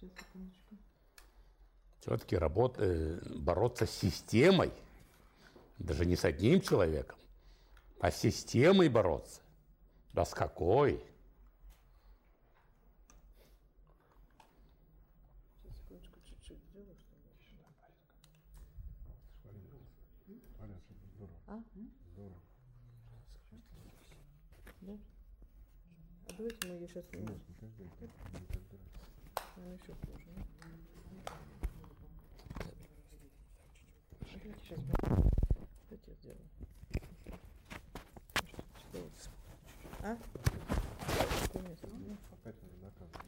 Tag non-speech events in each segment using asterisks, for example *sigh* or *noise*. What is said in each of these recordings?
Сейчас, секундочку. Все-таки работ, э, бороться с системой, даже не с одним человеком, а с системой бороться. Да с какой? Сейчас, секундочку, чуть-чуть сделаю, чтобы... Валя, здорово. А? Здорово. Да? А давайте мы ее сейчас... Не. Она еще хуже. Давайте сейчас... Давайте я сделаю. А? Ну, Опять надо доказывать.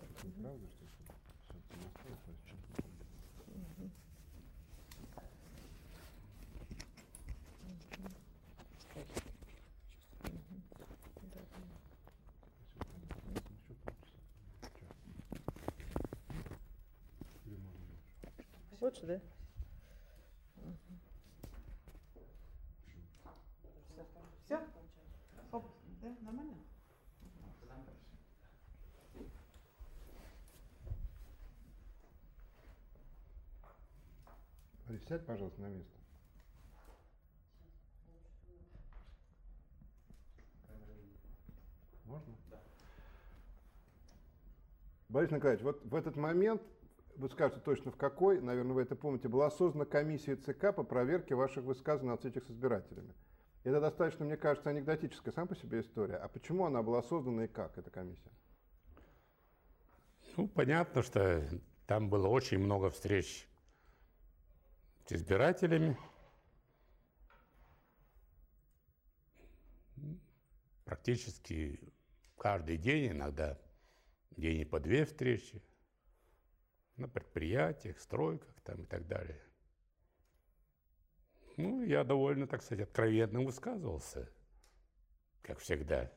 Это неправда, что все это не осталось, а сейчас еще полчаса. Чё? Или можно больше? Лучше, да? Все? Оп, да, нормально? Борис, сядь, пожалуйста, на место. Можно? Да. Борис Николаевич, вот в этот момент, вы скажете точно в какой, наверное, вы это помните, была создана комиссия ЦК по проверке ваших высказываний на встречах с избирателями. Это достаточно, мне кажется, анекдотическая сама по себе история. А почему она была создана и как, эта комиссия? Ну, понятно, что там было очень много встреч с избирателями. Практически каждый день, иногда день и по две встречи на предприятиях, стройках там и так далее. Ну, я довольно, так сказать, откровенно высказывался, как всегда.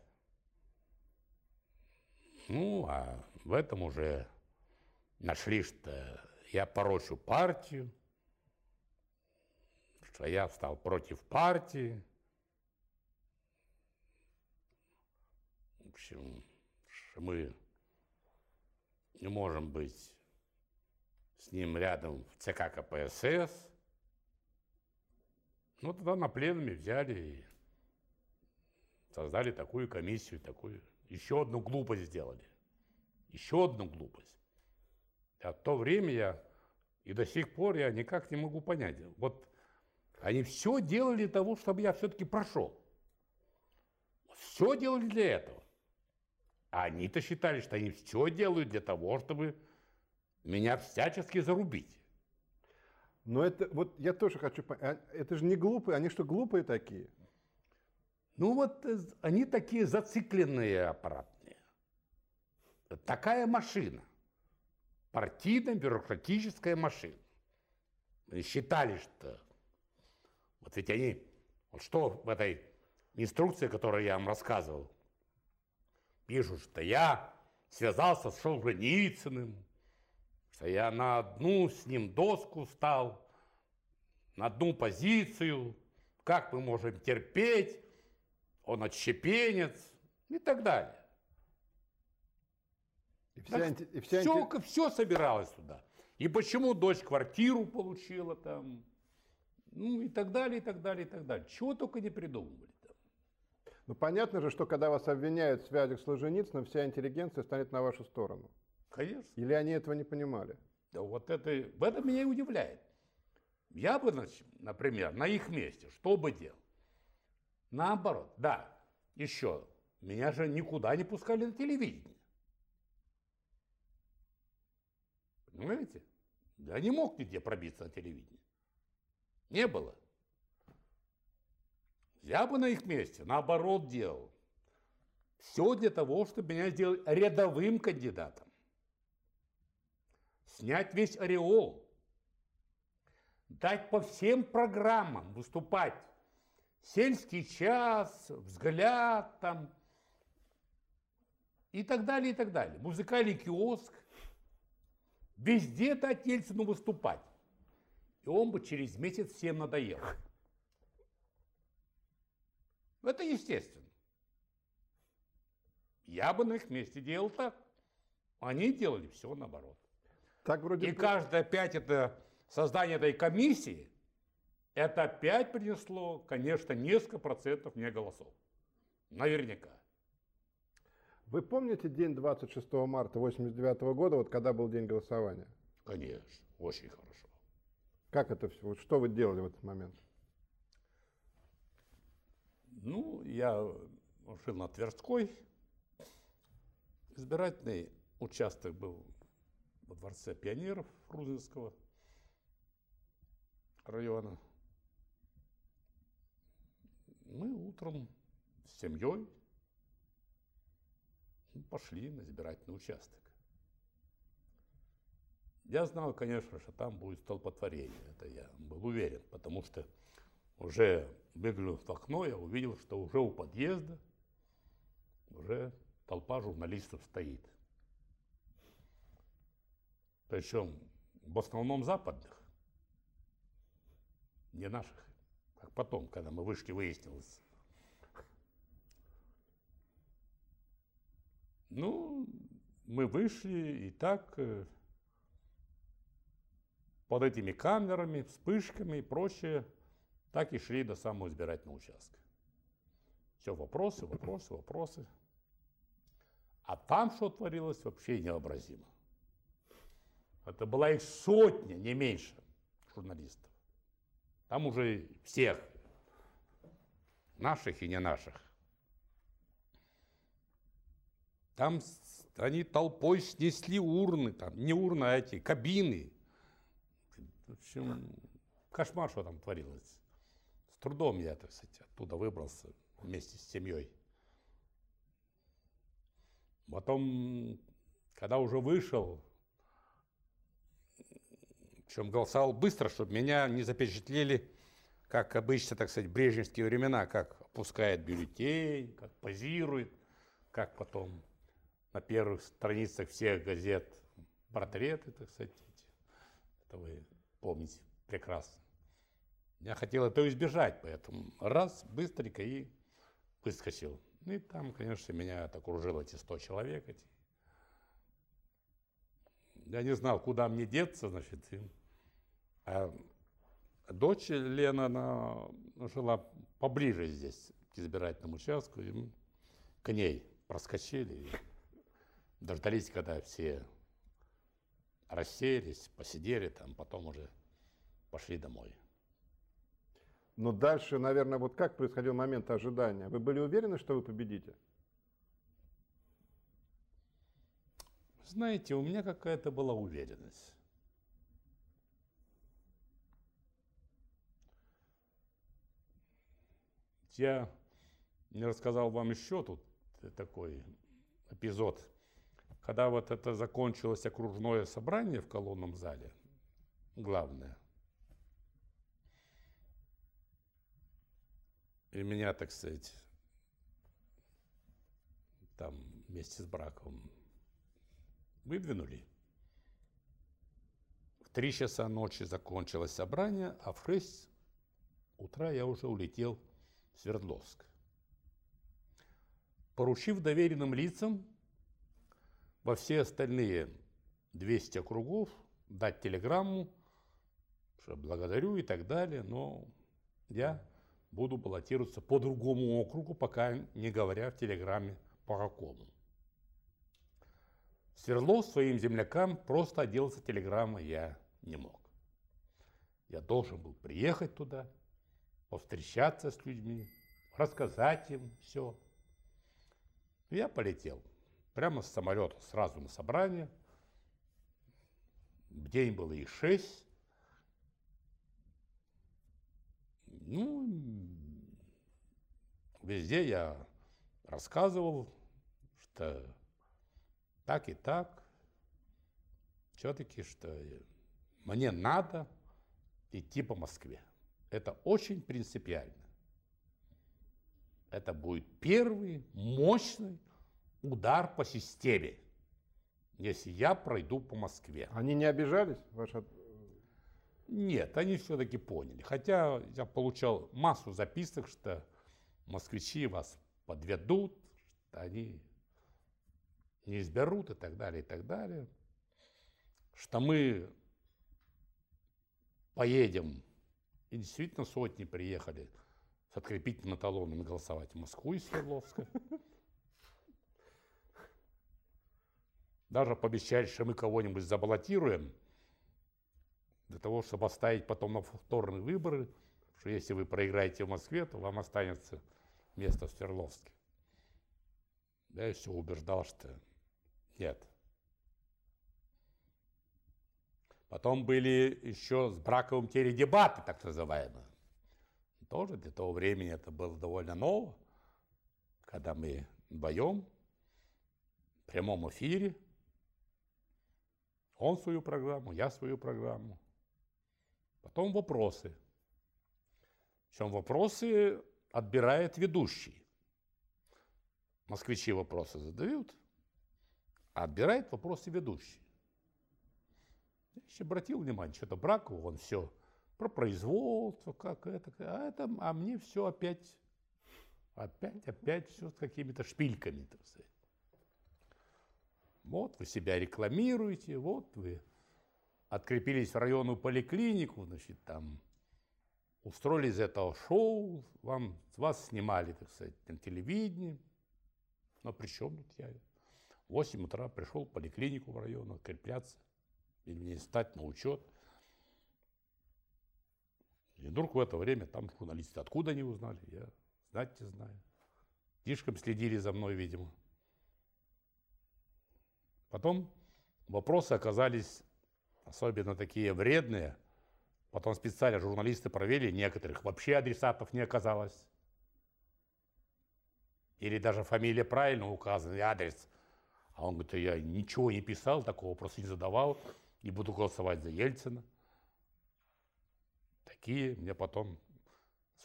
Ну, а в этом уже нашли, что я порочу партию, что я встал против партии. В общем, что мы не можем быть с ним рядом в ЦК КПСС. Ну, тогда на пленуме взяли и создали такую комиссию, такую. Еще одну глупость сделали. Еще одну глупость. А в то время я, и до сих пор я никак не могу понять. Вот они все делали для того, чтобы я все-таки прошел. Все делали для этого. А они-то считали, что они все делают для того, чтобы меня всячески зарубить. Но это, вот я тоже хочу понять, а это же не глупые, они что, глупые такие? Ну вот э, они такие зацикленные аппаратные. Такая машина. Партийно-бюрократическая машина. Они считали, что... Вот ведь они... Вот что в этой инструкции, которую я вам рассказывал, пишут, что я связался с Солженицыным, я на одну с ним доску стал, на одну позицию, как мы можем терпеть, он отщепенец и так далее. И вся, анти- и вся все, анти- все собиралось туда. И почему дочь квартиру получила там, ну и так далее, и так далее, и так далее. Чего только не придумывали там. Ну понятно же, что когда вас обвиняют в связях с Солженицыным, вся интеллигенция станет на вашу сторону. Конечно. Или они этого не понимали? Да вот это, в этом меня и удивляет. Я бы, например, на их месте что бы делал? Наоборот, да, еще, меня же никуда не пускали на телевидение. Понимаете? Я не мог нигде пробиться на телевидение. Не было. Я бы на их месте наоборот делал. Все для того, чтобы меня сделать рядовым кандидатом. Снять весь ореол. Дать по всем программам выступать. Сельский час, взгляд там. И так далее, и так далее. Музыкальный киоск. Везде дать Ельцину выступать. И он бы через месяц всем надоел. Это естественно. Я бы на их месте делал так. Они делали все наоборот. Так вроде И бы- каждое опять это создание этой комиссии, это опять принесло, конечно, несколько процентов не голосов. Наверняка. Вы помните день 26 марта 89 года, вот когда был день голосования? Конечно, очень хорошо. Как это все? Вот что вы делали в этот момент? Ну, я жил на Тверской. Избирательный участок был во Дворце пионеров Рузинского района. Мы утром с семьей пошли на избирательный участок. Я знал, конечно, что там будет столпотворение. Это я был уверен, потому что уже выглянув в окно, я увидел, что уже у подъезда уже толпа журналистов стоит. Причем в основном западных, не наших. Как потом, когда мы вышли, выяснилось. Ну, мы вышли и так э, под этими камерами, вспышками и прочее, так и шли до самого избирательного участка. Все вопросы, вопросы, вопросы. А там что творилось, вообще невообразимо. Это была их сотня, не меньше, журналистов. Там уже всех, наших и не наших. Там они толпой снесли урны, там, не урны, а эти кабины. В общем, кошмар, что там творилось. С трудом я, так сказать, оттуда выбрался вместе с семьей. Потом, когда уже вышел, причем голосовал быстро, чтобы меня не запечатлели, как обычно, так сказать, в брежневские времена, как опускает бюллетень, как позирует, как потом на первых страницах всех газет портреты, так сказать, это вы помните прекрасно. Я хотел это избежать, поэтому раз, быстренько и выскочил. Ну и там, конечно, меня окружило эти 100 человек. Эти. Я не знал, куда мне деться, значит. и- А дочь Лена, она жила поближе здесь, к избирательному участку, и к ней проскочили. дождались, когда все рассеялись, посидели там, потом уже пошли домой. Но дальше, наверное, вот как происходил момент ожидания? Вы были уверены, что вы победите? Знаете, у меня какая-то была уверенность. Я не рассказал вам еще тут такой эпизод. Когда вот это закончилось окружное собрание в колонном зале, главное, и меня, так сказать, там вместе с браком выдвинули. В три часа ночи закончилось собрание, а в шесть утра я уже улетел в Свердловск. Поручив доверенным лицам во все остальные 200 округов дать телеграмму, что благодарю и так далее, но я буду баллотироваться по другому округу, пока не говоря в телеграмме по какому. Свердлов своим землякам просто отделаться телеграммой я не мог. Я должен был приехать туда, повстречаться с людьми, рассказать им все. Я полетел прямо с самолета сразу на собрание. В день было их шесть. Ну, везде я рассказывал, что так и так, все-таки, что мне надо идти по Москве. Это очень принципиально. Это будет первый мощный удар по системе, если я пройду по Москве. Они не обижались? Ваши... от- Нет, они все-таки поняли. Хотя я получал массу записок, что москвичи вас подведут, что они... не изберут и так далее, и так далее. Что мы поедем, и действительно сотни приехали с открепительным талоном голосовать в Москву из Свердловска. Даже пообещали, что мы кого-нибудь забаллотируем, для того, чтобы оставить потом на повторные выборы, что если вы проиграете в Москве, то вам останется место в Свердловске. Я все убеждал, что нет. Потом были еще с Браковым теледебаты, так называемые. Тоже для того времени это было довольно ново, когда мы вдвоем в прямом эфире, он свою программу, я свою программу. Потом вопросы. Причем вопросы отбирает ведущий. Москвичи вопросы задают, отбирает вопросы ведущий. Я еще обратил внимание, что-то Браков, он все про производство, как это, а, это, а мне все опять, опять, опять все с какими-то шпильками, так сказать. Вот вы себя рекламируете, вот вы открепились в районную поликлинику, значит, там устроили из этого шоу, вам, вас снимали, так сказать, на телевидении. Но при чем тут я? В 8 утра пришел в поликлинику в район открепляться, или мне стать на учет. И вдруг в это время там журналисты откуда они узнали, я знать не знаю. Слишком следили за мной, видимо. Потом вопросы оказались особенно такие вредные. Потом специально журналисты проверили, некоторых вообще адресатов не оказалось. Или даже фамилия правильно указана, и адрес. А он говорит, я ничего не писал, такого просто не задавал, и буду голосовать за Ельцина. Такие мне потом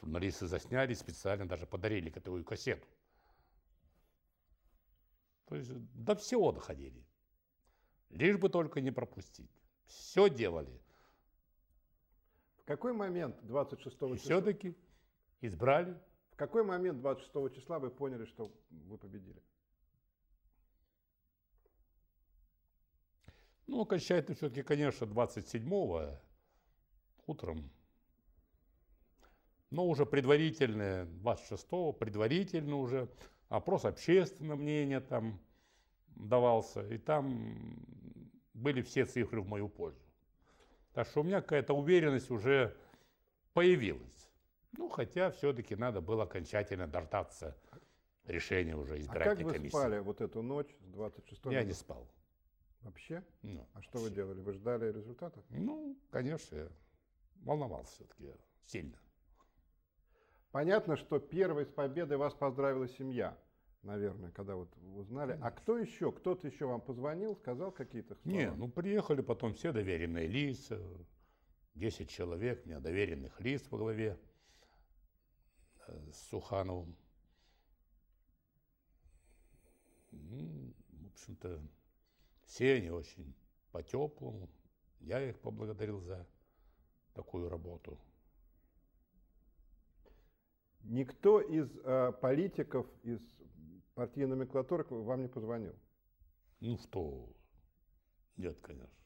журналисты засняли, специально даже подарили такую кассету. То есть до всего доходили. Лишь бы только не пропустить. Все делали. В какой момент 26 И числа? все-таки избрали. В какой момент 26 числа вы поняли, что вы победили? Ну, окончательно все-таки, конечно, 27-го утром. Но уже предварительное, 26-го, предварительно уже опрос общественного мнения там давался. И там были все цифры в мою пользу. Так что у меня какая-то уверенность уже появилась. Ну, хотя все-таки надо было окончательно дождаться решения уже А как избирательной вы комиссии. спали вот эту ночь с 26 Я не спал. Вообще? Ну, А что вы делали? Вы ждали результатов? Ну, конечно, я волновался все-таки сильно. Понятно, что первой с победой вас поздравила семья, наверное, когда вот узнали. А кто еще? Кто-то еще вам позвонил, сказал какие-то слова? Не, ну приехали потом все доверенные лица, 10 человек, у меня доверенных лиц во главе э, с Сухановым. Ну, в общем-то, все они очень по-теплому. Я их поблагодарил за такую работу. Никто из э, политиков, из партийной номенклатуры вам не позвонил? Ну что, нет, конечно.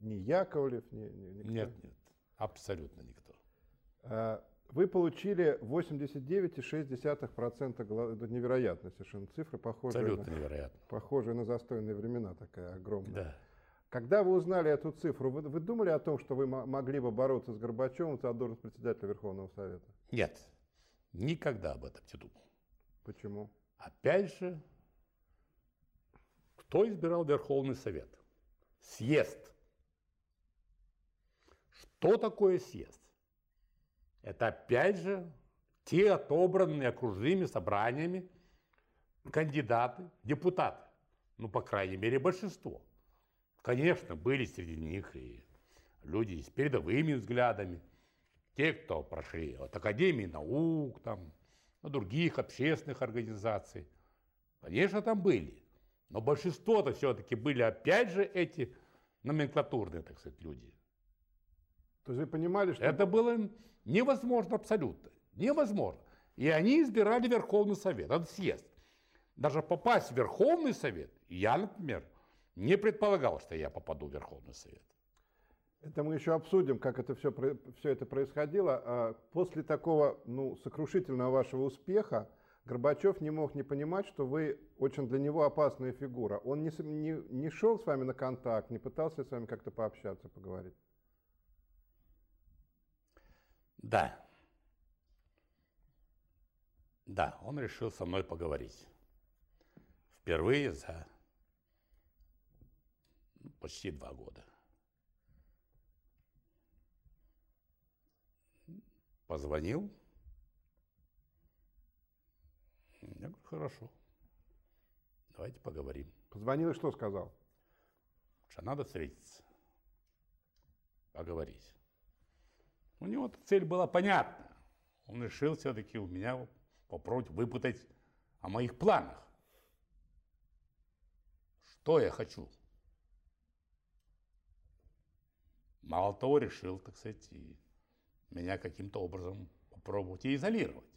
Ни Яковлев, ни, ни- никто? Нет, нет, абсолютно никто. Э, Вы получили 89,6%, гла- это невероятно совершенно цифра, похожая Абсолютно на, невероятно. похожая на застойные времена, такая огромная. Да. Когда вы узнали эту цифру, вы, вы думали о том, что вы мо- могли бы бороться с Горбачевым за должность председателя Верховного Совета? Нет, никогда об этом не думал. Почему? Опять же, кто избирал Верховный Совет? Съезд. Что такое съезд? Это опять же те отобранные окружными собраниями кандидаты, депутаты. Ну, по крайней мере, большинство. Конечно, были среди них и люди с передовыми взглядами, те, кто прошли от Академии наук, там, от других общественных организаций. Конечно, там были. Но большинство-то все-таки были, опять же, эти номенклатурные, так сказать, люди. То есть вы понимали, что... Это было невозможно абсолютно. Невозможно. И они избирали Верховный Совет, этот съезд. даже попасть в Верховный Совет, я, например, не предполагал, что я попаду в Верховный Совет. Это мы еще обсудим, как это все, все это происходило. А после такого ну, сокрушительного вашего успеха Горбачев не мог не понимать, что вы очень для него опасная фигура. Он не, не, не шел с вами на контакт, не пытался с вами как-то пообщаться, поговорить. Да. Да, он решил со мной поговорить. Впервые за ну, почти два года. Позвонил. Я говорю, хорошо. Давайте поговорим. Позвонил и что сказал? Что надо встретиться. Поговорить. У него цель была понятна. Он решил все-таки у меня попробовать выпытать о моих планах. Что я хочу. Мало того, решил, так сказать, и меня каким-то образом попробовать и изолировать.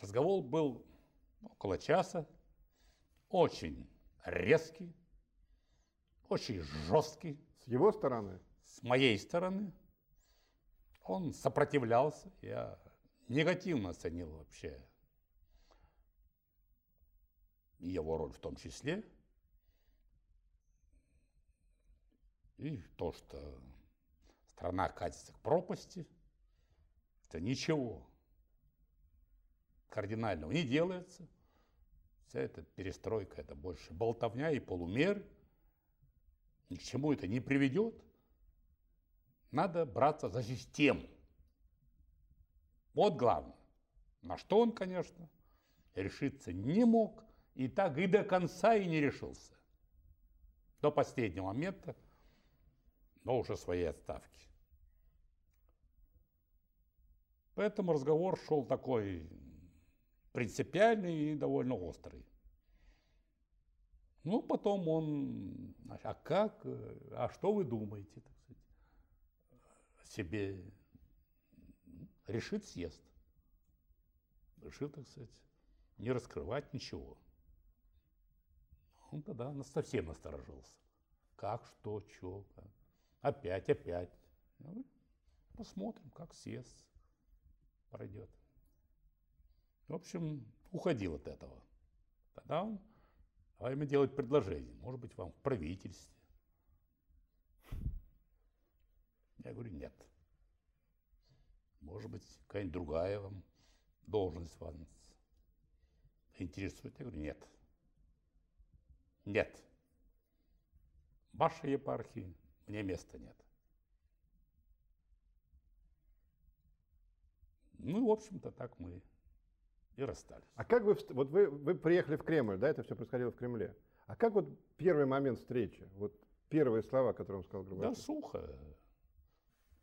Разговор был около часа, очень резкий, очень жесткий. С его стороны? С моей стороны. Он сопротивлялся, я негативно оценил вообще его роль в том числе. И то, что страна катится к пропасти, это ничего кардинального не делается. Вся эта перестройка, это больше болтовня и полумер. Ни к чему это не приведет. Надо браться за систему. Вот главное. На что он, конечно, решиться не мог, и так и до конца и не решился. До последнего момента, но уже своей отставки. Поэтому разговор шел такой принципиальный и довольно острый. Ну, потом он, а как, а что вы думаете, так сказать, себе решит съезд. Решил, так сказать, не раскрывать ничего. Он тогда совсем насторожился. Как, что, что, как. Опять, опять. Ну, посмотрим, как съезд пройдет. В общем, уходил от этого. Тогда он, давай ему делать предложение, может быть, вам в правительстве. Я говорю, нет. Может быть, какая-нибудь другая вам должность вас интересует. Я говорю, нет. Нет. В вашей епархии мне места нет. Ну, в общем-то, так мы и расстались. А как вы, вот вы, вы приехали в Кремль, да, это все происходило в Кремле. А как вот первый момент встречи, вот первые слова, которые он сказал Горбачев? Да, сухо.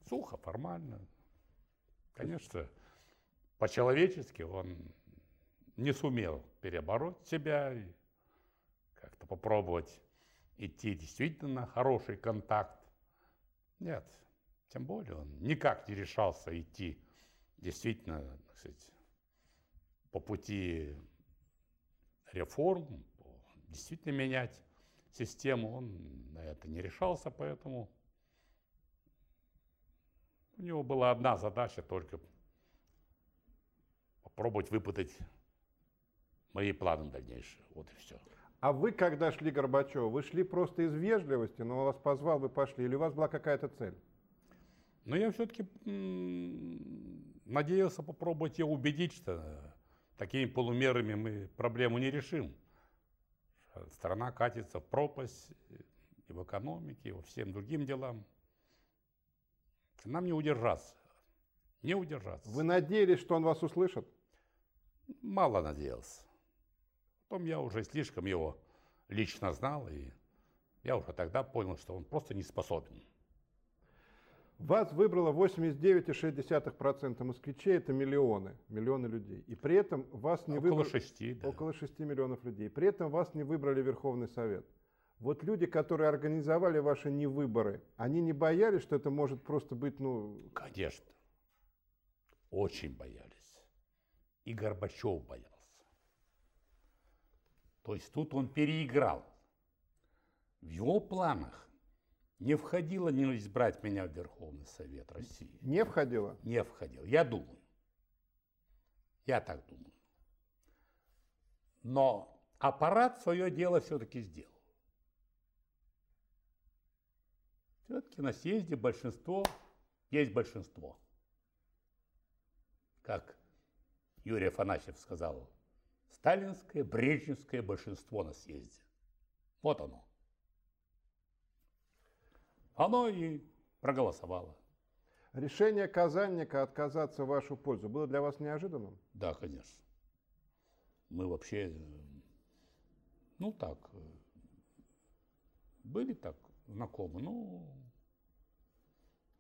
Сухо, формально. Конечно, по-человечески он не сумел перебороть себя и как-то попробовать идти действительно на хороший контакт. Нет, тем более он никак не решался идти действительно, так сказать, по пути реформ, действительно менять систему, он на это не решался, поэтому у него была одна задача только попробовать выпытать мои планы дальнейшие. Вот и все. А вы, когда шли Горбачева, вы шли просто из вежливости, но он вас позвал, вы пошли, или у вас была какая-то цель? Но я все-таки надеялся попробовать его убедить, что такими полумерами мы проблему не решим. Страна катится в пропасть и в экономике, и во всем другим делам. Нам не удержаться. Не удержаться. Вы надеялись, что он вас услышит? Мало надеялся. Потом я уже слишком его лично знал, и я уже тогда понял, что он просто не способен. Вас выбрало 89,6% москвичей, это миллионы, миллионы людей. И при этом вас не около выбрали... 6, да. Около 6 миллионов людей. При этом вас не выбрали Верховный Совет. Вот люди, которые организовали ваши невыборы, они не боялись, что это может просто быть, ну... Конечно. Очень боялись. и Горбачев боялся. То есть тут он переиграл. В его планах не входило не избрать меня в Верховный Совет России. Не входило? Не входило. Я думаю. Я так думаю. Но аппарат свое дело все-таки сделал. Все-таки на съезде большинство есть большинство. Как Юрий Афанасьев сказал, сталинское, брежневское большинство на съезде. Вот оно. Оно и проголосовало. Решение Казанника отказаться в вашу пользу было для вас неожиданным? Да, конечно. Мы вообще, ну так, были так знакомы, но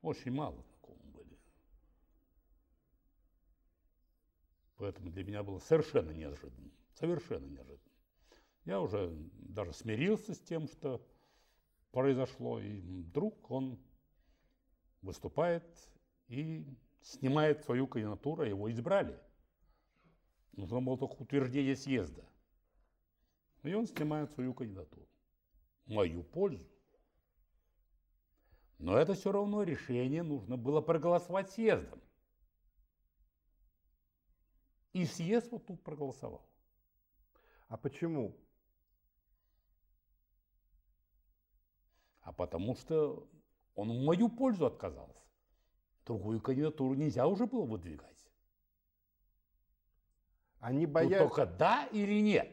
очень мало знакомы были. Поэтому для меня было совершенно неожиданно. Совершенно неожиданно. Я уже даже смирился с тем, что произошло, и вдруг он выступает и снимает свою кандидатуру, его избрали. Нужно было только утверждение съезда. И он снимает свою кандидатуру. Мою пользу. Но это все равно решение нужно было проголосовать съездом. И съезд вот тут проголосовал. А почему? Потому что он в мою пользу отказался. Другую кандидатуру нельзя уже было выдвигать. Они Тут боялись... только да или нет.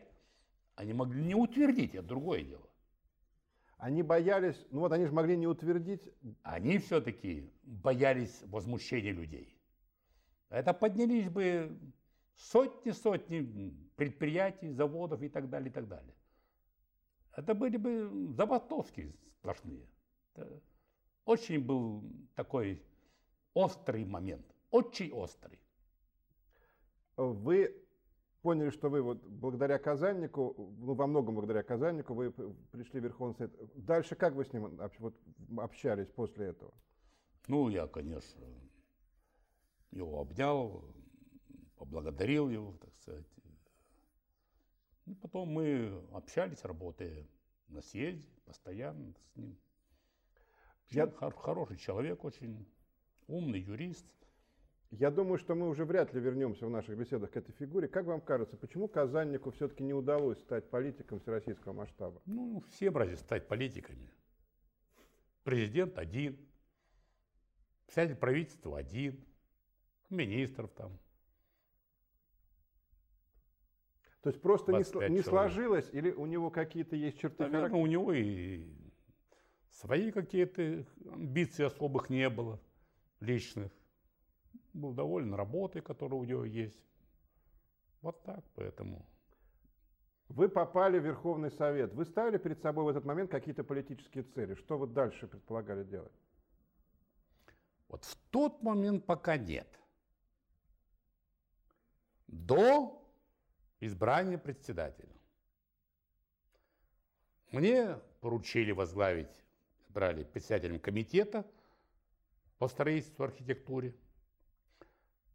Они могли не утвердить, это другое дело. Они боялись... Ну вот они же могли не утвердить... Они все-таки боялись возмущения людей. Это поднялись бы сотни-сотни предприятий, заводов и так далее, и так далее. Это были бы забастовки. Это очень был такой острый момент, очень острый. Вы поняли, что вы вот благодаря Казаннику, ну во многом благодаря Казаннику, вы пришли в Верховный Совет. Дальше как вы с ним общались после этого? Ну, я, конечно, его обнял, поблагодарил его, так сказать. И потом мы общались, работая на съезде, постоянно с ним. Я- Я... хороший человек, очень умный юрист. Я думаю, что мы уже вряд ли вернемся в наших беседах к этой фигуре. Как вам кажется, почему Казаннику все-таки не удалось стать политиком всероссийского масштаба? Ну, всем разве стать политиками? Президент один, председатель правительства один, министров там. То есть просто не, 25 сл- не сложилось или у него какие-то есть черты Наверное, характера? у него и свои какие-то амбиции особых не было, личных. Был доволен работой, которая у него есть. Вот так, поэтому. Вы попали в Верховный Совет. Вы ставили перед собой в этот момент какие-то политические цели? Что вы дальше предполагали делать? Вот в тот момент пока нет. До избрания председателя. Мне поручили возглавить, брали председателем комитета по строительству архитектуре.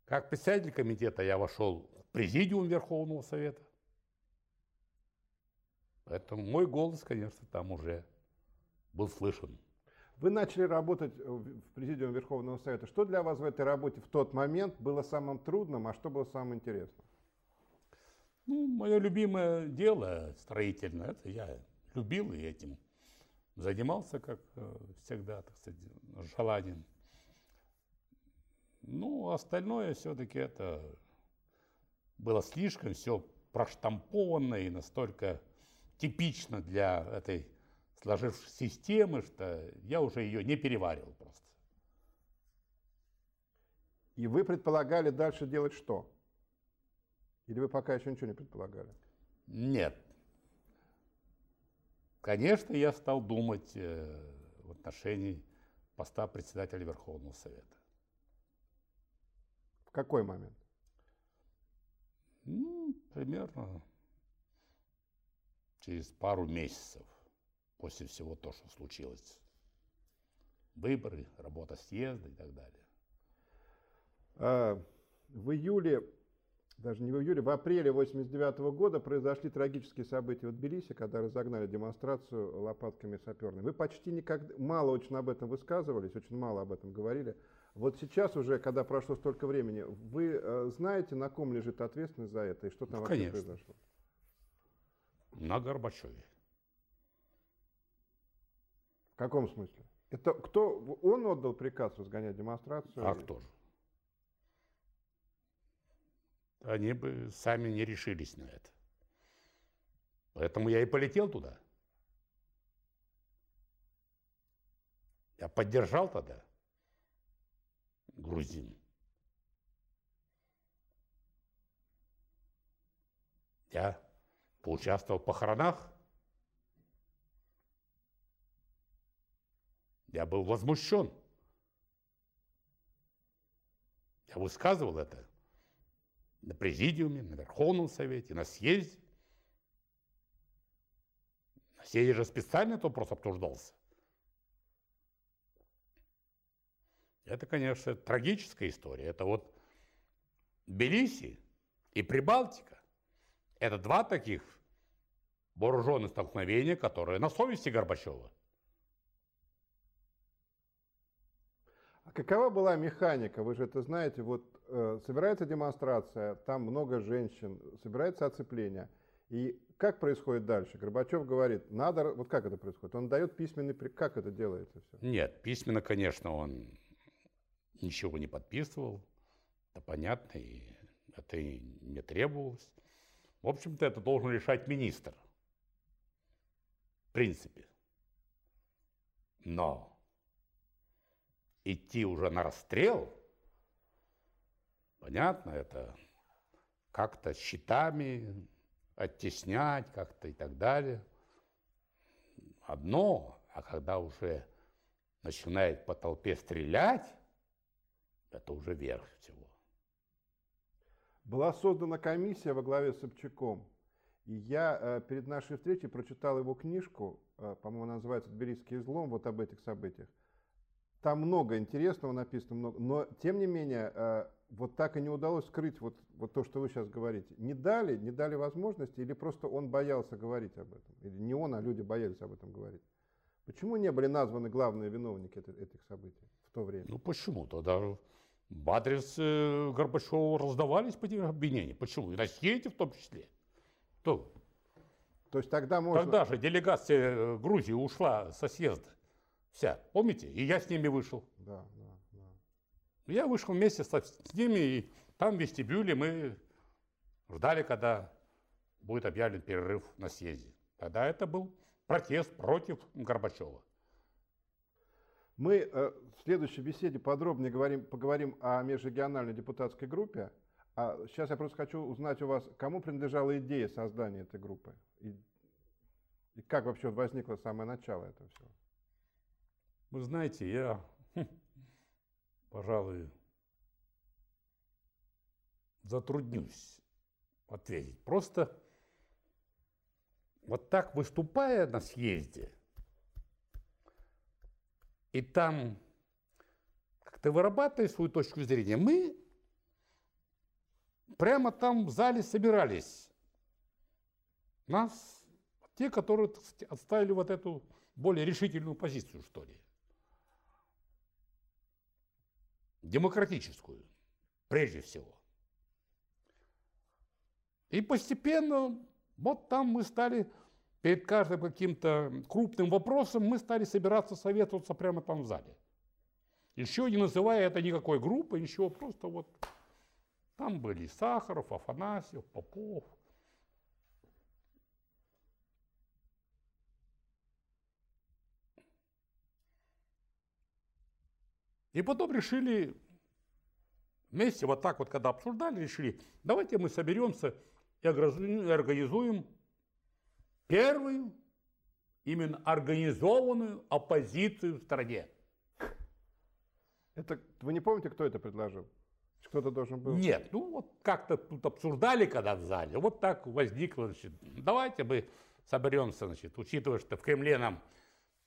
Как председатель комитета я вошел в президиум Верховного Совета. Поэтому мой голос, конечно, там уже был слышен. Вы начали работать в Президиуме Верховного Совета. Что для вас в этой работе в тот момент было самым трудным, а что было самым интересным? Ну, мое любимое дело строительное, это я любил и этим занимался, как э, всегда, так сказать, желанием. Ну, остальное все-таки это было слишком все проштамповано и настолько типично для этой сложившейся системы, что я уже ее не переваривал просто. И вы предполагали дальше делать что? Или вы пока еще ничего не предполагали? Нет. Конечно, я стал думать э, в отношении поста председателя Верховного Совета. В какой момент? Ну, примерно через пару месяцев после всего то, что случилось. Выборы, работа съезда и так далее. А, В июле даже не в июле, в апреле 89 года произошли трагические события в Тбилиси, когда разогнали демонстрацию лопатками саперными. Вы почти никогда, мало очень об этом высказывались, очень мало об этом говорили. Вот сейчас уже, когда прошло столько времени, вы э, знаете, на ком лежит ответственность за это и что там Ну, вообще конечно. произошло? На Горбачеве. В каком смысле? Это кто? Он отдал приказ разгонять демонстрацию? А кто же? Они бы сами не решились на это. Поэтому я и полетел туда. Я поддержал тогда грузин. Я поучаствовал в похоронах. Я был возмущен. Я высказывал это на президиуме, на Верховном Совете, на съезде. На съезде же специально этот вопрос обсуждался. Это, конечно, трагическая история. Это вот Тбилиси и Прибалтика. Это два таких вооруженных столкновения, которые на совести Горбачева. Какова была механика? Вы же это знаете. Вот э, собирается демонстрация, там много женщин, собирается оцепление. И как происходит дальше? Горбачев говорит, надо, вот как это происходит? Он дает письменный как это делается все? Нет, письменно, конечно, он ничего не подписывал. Это понятно, и это и не требовалось. В общем-то, это должен решать министр. В принципе. Но идти уже на расстрел, понятно, это как-то щитами оттеснять, как-то и так далее. Одно, а когда уже начинает по толпе стрелять, это уже верх всего. Была создана комиссия во главе с Собчаком. И я э, перед нашей встречей прочитал его книжку, э, по-моему, называется «Тбилисский излом», вот об этих событиях. Там много интересного написано, много, но тем не менее, э, вот так и не удалось скрыть вот, вот то, что вы сейчас говорите. Не дали, не дали возможности, или просто он боялся говорить об этом? Или не он, а люди боялись об этом говорить? Почему не были названы главные виновники эти- этих событий в то время? Ну почему? Тогда в адрес э, Горбачева раздавались по этим обвинения. Почему? И съезде в том числе. То, То есть тогда можно... Тогда же делегация э, Грузии ушла со съезда. Вся, помните? И я с ними вышел. Да, да, да. Я вышел вместе со, с ними, и там в вестибюле мы ждали, когда будет объявлен перерыв на съезде. Тогда это был протест против Горбачева. Мы э, в следующей беседе подробнее говорим, поговорим о межрегиональной депутатской группе. А сейчас я просто хочу узнать у вас, кому принадлежала идея создания этой группы? И, и как вообще возникло самое начало этого всего? Вы знаете, я, хм, пожалуй, затруднюсь ответить. Просто вот так выступая на съезде, и там как-то вырабатывая свою точку зрения, мы прямо там в зале собирались. Нас, те, которые отставили вот эту более решительную позицию, что ли. Демократическую, прежде всего. И постепенно, вот там мы стали, перед каждым каким-то крупным вопросом, мы стали собираться, советоваться прямо там в зале. Еще не называя это никакой группой, ничего, просто вот там были Сахаров, Афанасьев, Попов. И потом решили вместе, вот так вот, когда обсуждали, решили, давайте мы соберемся и организуем- первую именно организованную оппозицию в стране. Это, вы не помните, кто это предложил? Кто-то должен был? Нет, ну вот как-то тут обсуждали, когда в зале, вот так возникло, значит, давайте мы соберемся, значит, учитывая, что в Кремле нам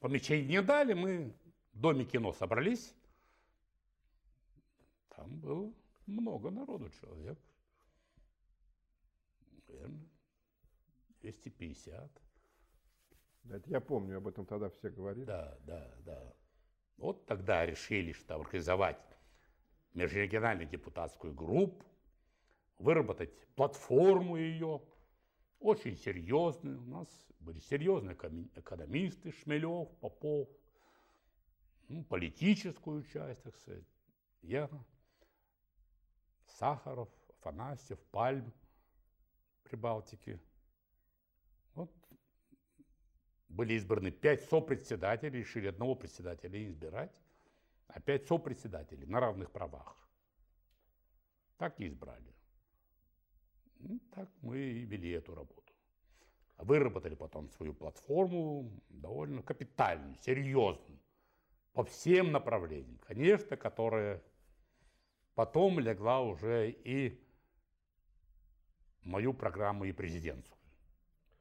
помещение не дали, мы в Доме кино собрались, там было много народу, человек Верно? 250. Да, это я помню, об этом тогда все говорили. Да, да, да. Вот тогда решили, что организовать межрегиональную депутатскую группу, выработать платформу ее, очень серьезную. У нас были серьезные экономисты, Шмелев, Попов, ну, политическую часть, так сказать. Я, Сахаров, Афанасьев, Пальм, Прибалтики. Вот были избраны пять сопредседателей, решили одного председателя избирать, а пять сопредседателей на равных правах. Так и избрали. Ну, так мы и вели эту работу. Выработали потом свою платформу, довольно капитальную, серьезную, по всем направлениям. Конечно, которая потом легла уже и мою программу и президентскую.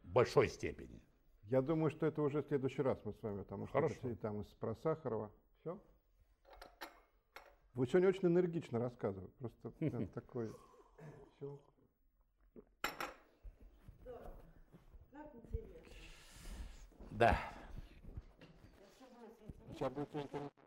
В большой степени. Я думаю, что это уже в следующий раз мы с вами, потому что Хорошо. это и там из про Сахарова. Все? Вы сегодня очень энергично рассказываете. Просто *laughs* прям такой... Интересно. Да. Сейчас будет.